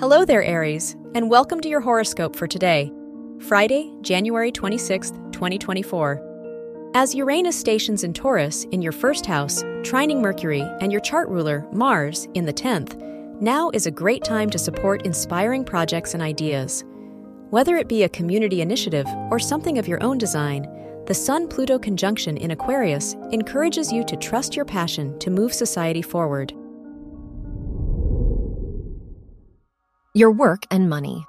Hello there, Aries, and welcome to your horoscope for today, Friday, January 26th, 2024. As Uranus stations in Taurus in your first house, trining Mercury, and your chart ruler, Mars, in the 10th, now is a great time to support inspiring projects and ideas. Whether it be a community initiative or something of your own design, the Sun Pluto conjunction in Aquarius encourages you to trust your passion to move society forward. Your work and money.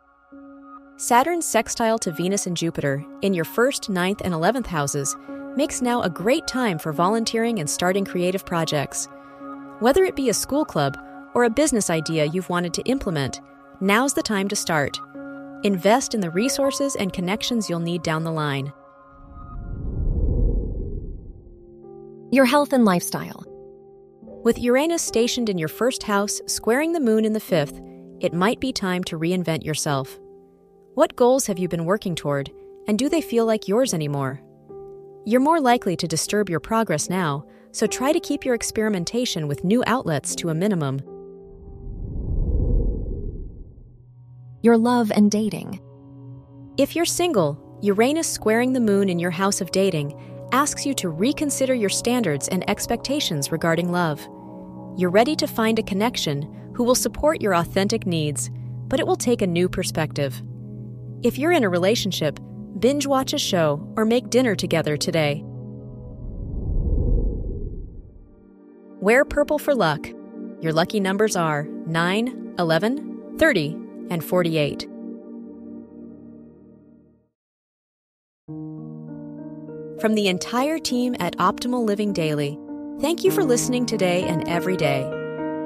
Saturn's sextile to Venus and Jupiter in your first, ninth, and 11th houses makes now a great time for volunteering and starting creative projects. Whether it be a school club or a business idea you've wanted to implement, now's the time to start. Invest in the resources and connections you'll need down the line. Your health and lifestyle. With Uranus stationed in your first house, squaring the moon in the fifth, it might be time to reinvent yourself. What goals have you been working toward, and do they feel like yours anymore? You're more likely to disturb your progress now, so try to keep your experimentation with new outlets to a minimum. Your love and dating. If you're single, Uranus squaring the moon in your house of dating asks you to reconsider your standards and expectations regarding love. You're ready to find a connection who will support your authentic needs, but it will take a new perspective. If you're in a relationship, binge watch a show or make dinner together today. Wear purple for luck. Your lucky numbers are 9, 11, 30, and 48. From the entire team at Optimal Living Daily, thank you for listening today and every day